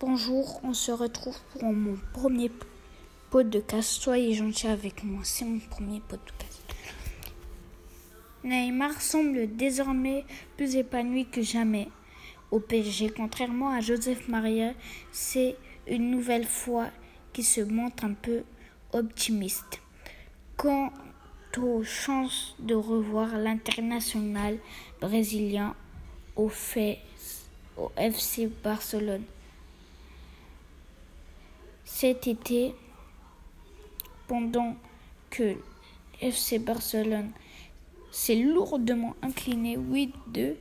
Bonjour, on se retrouve pour mon premier podcast. Soyez gentils avec moi, c'est mon premier podcast. Neymar semble désormais plus épanoui que jamais au PSG. Contrairement à Joseph Maria, c'est une nouvelle fois qui se montre un peu optimiste. Quant aux chances de revoir l'international brésilien au, au FC Barcelone cet été, pendant que FC Barcelone s'est lourdement incliné 8-2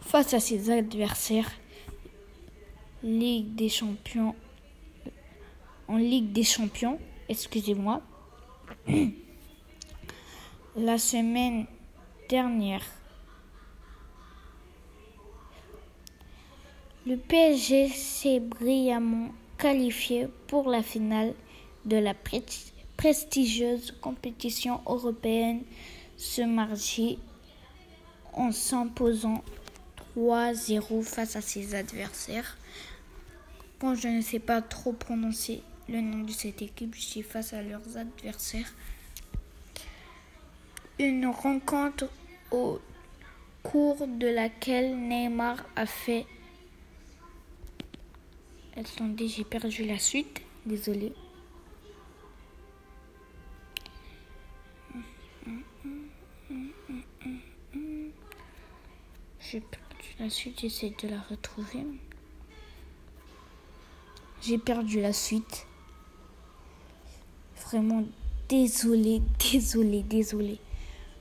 face à ses adversaires en Ligue des Champions, excusez-moi. La semaine dernière, le PSG s'est brillamment qualifié pour la finale de la prestigieuse compétition européenne ce mardi en s'imposant 3-0 face à ses adversaires. Bon, je ne sais pas trop prononcer le nom de cette équipe, je suis face à leurs adversaires. Une rencontre au cours de laquelle Neymar a fait. Attendez, j'ai perdu la suite, désolé. J'ai perdu la suite, j'essaie de la retrouver. J'ai perdu la suite. Vraiment désolé, désolé, désolé.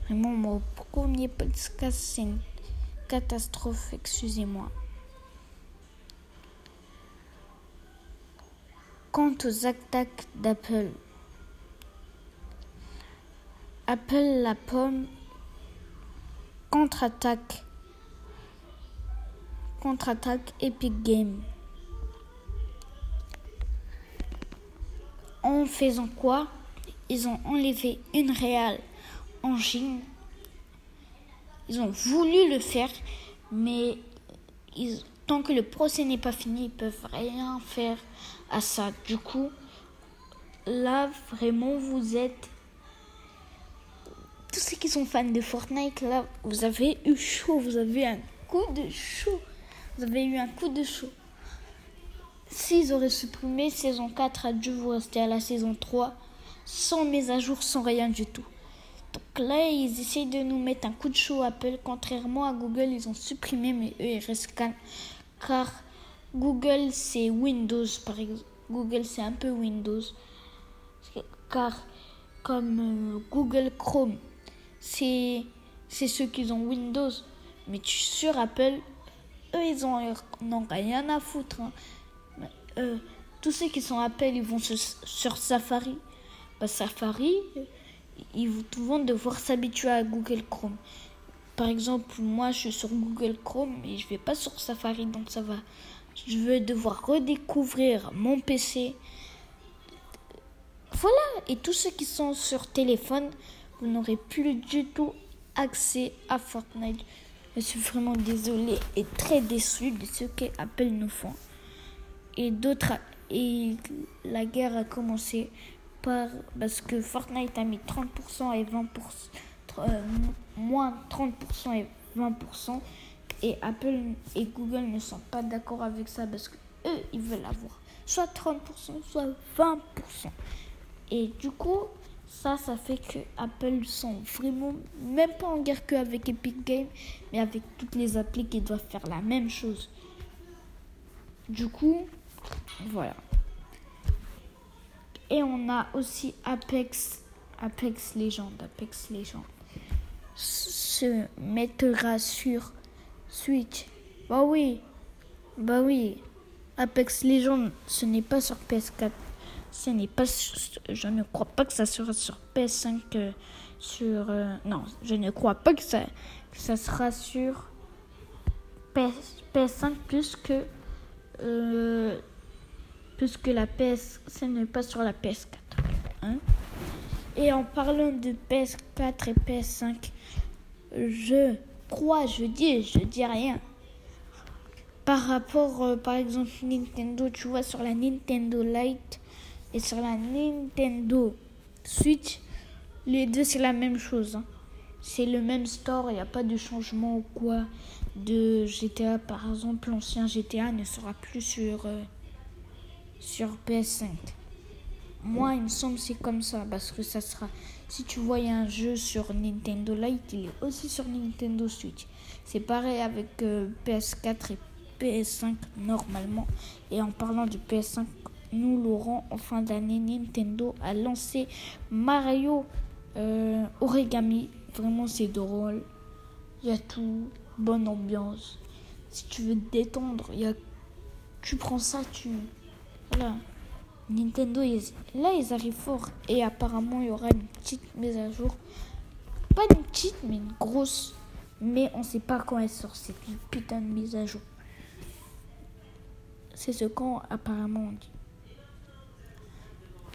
Vraiment, mon premier podcast, c'est une catastrophe, excusez-moi. Quant aux attaques d'Apple, Apple la pomme contre-attaque contre-attaque Epic Game. En faisant quoi? Ils ont enlevé une réale en Chine. Ils ont voulu le faire, mais tant que le procès n'est pas fini, ils peuvent rien faire à ça. Du coup, là, vraiment, vous êtes... Tous ceux qui sont fans de Fortnite, là, vous avez eu chaud, vous avez un coup de chaud. Vous avez eu un coup de chaud. S'ils auraient supprimé saison 4, adieu, vous restez à la saison 3, sans mise à jour, sans rien du tout. Donc là, ils essayent de nous mettre un coup de chaud Apple. Contrairement à Google, ils ont supprimé, mais eux, ils restent calmes. Car Google, c'est Windows, par exemple. Google, c'est un peu Windows. Car comme euh, Google Chrome, c'est ceux qui ont Windows. Mais sur Apple, eux, ils n'ont rien à foutre. Hein. Euh, tous ceux qui sont Apple, ils vont sur, Safari. Bah, Safari, ils vont devoir s'habituer à Google Chrome. Par exemple, moi, je suis sur Google Chrome et je vais pas sur Safari, donc ça va. Je vais devoir redécouvrir mon PC. Voilà. Et tous ceux qui sont sur téléphone, vous n'aurez plus du tout accès à Fortnite. Je suis vraiment désolée et très déçue de ce qu'Apple nous font. Et d'autres et la guerre a commencé par parce que Fortnite a mis 30% et 20% euh, moins 30% et 20% et Apple et Google ne sont pas d'accord avec ça parce que eux ils veulent avoir soit 30% soit 20%. Et du coup, ça, ça fait que Apple sont vraiment même pas en guerre qu'avec Epic Games, mais avec toutes les applis qui doivent faire la même chose. Du coup, voilà. Et on a aussi Apex, Apex Legends, Apex Legends se mettra sur Switch. Bah oui, bah oui. Apex Legends, ce n'est pas sur PS4 ce n'est pas je ne crois pas que ça sera sur PS5 euh, sur euh, non je ne crois pas que ça ça sera sur PS, 5 plus que euh, plus que la PS ce n'est pas sur la PS4 hein. et en parlant de PS4 et PS5 je crois je dis je dis rien par rapport, euh, par exemple, Nintendo, tu vois, sur la Nintendo Lite et sur la Nintendo Switch, les deux, c'est la même chose. hein. C'est le même store, il n'y a pas de changement ou quoi. De GTA, par exemple, l'ancien GTA ne sera plus sur, euh, sur PS5. Moi, il me semble c'est comme ça, parce que ça sera... Si tu voyais un jeu sur Nintendo Lite, il est aussi sur Nintendo Switch. C'est pareil avec euh, PS4 et PS5 normalement. Et en parlant du PS5, nous l'aurons en fin d'année. Nintendo a lancé Mario euh, Origami. Vraiment, c'est drôle. Il y a tout. Bonne ambiance. Si tu veux te détendre, y a... tu prends ça, tu. Nintendo, là, ils arrivent fort. Et apparemment, il y aura une petite mise à jour. Pas une petite, mais une grosse. Mais on sait pas quand elle sort. C'est une putain de mise à jour. C'est ce qu'on apparemment dit.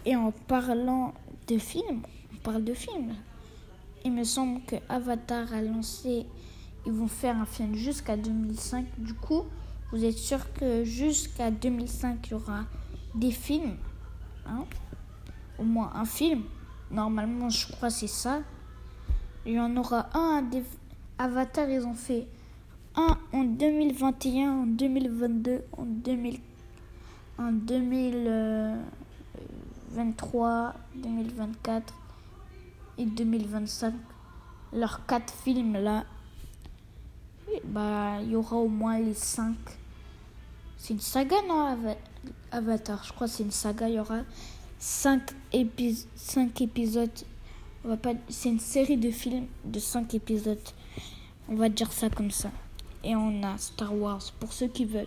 Et en parlant de films, on parle de films. Il me semble que Avatar a lancé, ils vont faire un film jusqu'à 2005. Du coup, vous êtes sûr que jusqu'à 2005, il y aura des films, hein au moins un film. Normalement, je crois c'est ça. Il y en aura un des- Avatar, ils ont fait un en 2021, en 2022, en 2000, en 2023, 2024 et 2025. Leurs quatre films là, bah il y aura au moins les cinq. C'est une saga non Ava- Avatar, je crois que c'est une saga. Il y aura cinq, épis- cinq épisodes. On va pas, c'est une série de films de cinq épisodes. On va dire ça comme ça. Et on a Star Wars. Pour ceux qui veulent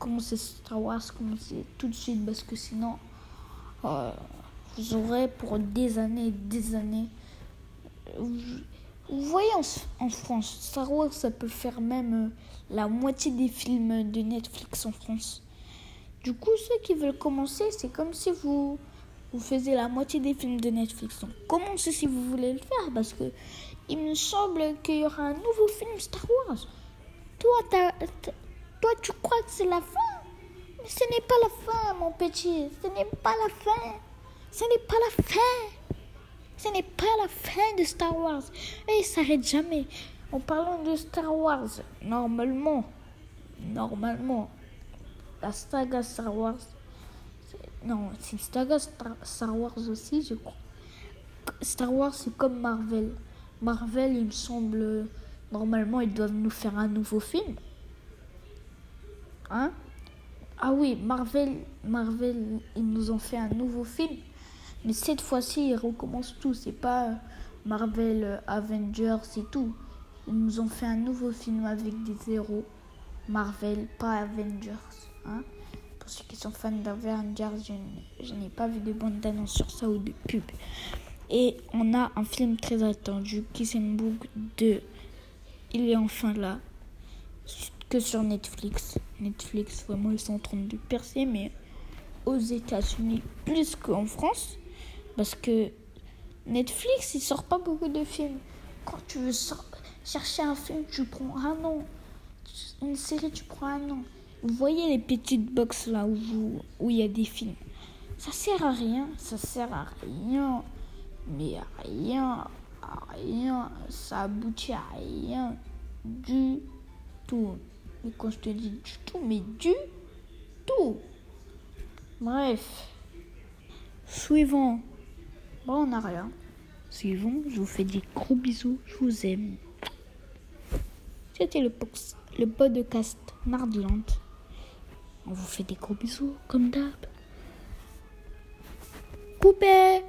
commencer Star Wars, commencez tout de suite parce que sinon, euh, vous aurez pour des années et des années. Vous, vous voyez en, France, Star Wars, ça peut faire même euh, la moitié des films de Netflix en France. Du coup, ceux qui veulent commencer, c'est comme si vous, vous faisiez la moitié des films de Netflix. Donc, commencez si vous voulez le faire parce que il me semble qu'il y aura un nouveau film Star Wars. Toi, t'as- toi, tu crois que c'est la fin? Mais ce n'est pas la fin, mon petit. Ce n'est pas la fin. Ce n'est pas la fin. Ce n'est pas la fin de Star Wars. Et il s'arrête jamais. En parlant de Star Wars, normalement, normalement, la saga Star Wars, non, c'est une saga Star, Star Wars aussi, je crois. Star Wars, c'est comme Marvel. Marvel, il me semble, normalement, ils doivent nous faire un nouveau film. Hein? Ah oui, Marvel, Marvel, ils nous ont fait un nouveau film. Mais cette fois-ci, ils recommencent tout. C'est pas Marvel Avengers et tout. Ils nous ont fait un nouveau film avec des héros. Marvel, pas Avengers. Hein Pour ceux qui sont fans d'Avengers, je, n'ai pas vu de bande d'annonce sur ça ou de pub. Et on a un film très attendu, Kiss and Book 2. Il est enfin là. Que sur Netflix. Netflix, vraiment, ils sont en train de percer, mais aux États-Unis plus qu'en France. Parce que Netflix, il sort pas beaucoup de films. Quand tu veux chercher un film, tu prends un an. Une série, tu prends un an. Vous voyez les petites box là où où il y a des films. Ça sert à rien, ça sert à rien. Mais à rien, à rien. Ça aboutit à rien du tout. Mais quand je te dis du tout, mais du tout. Bref. Suivant. Bon, on n'a rien. Suivant, je vous fais des gros bisous. Je vous aime. C'était le, le podcast Nardland. On vous fait des gros bisous, comme d'hab. Coupé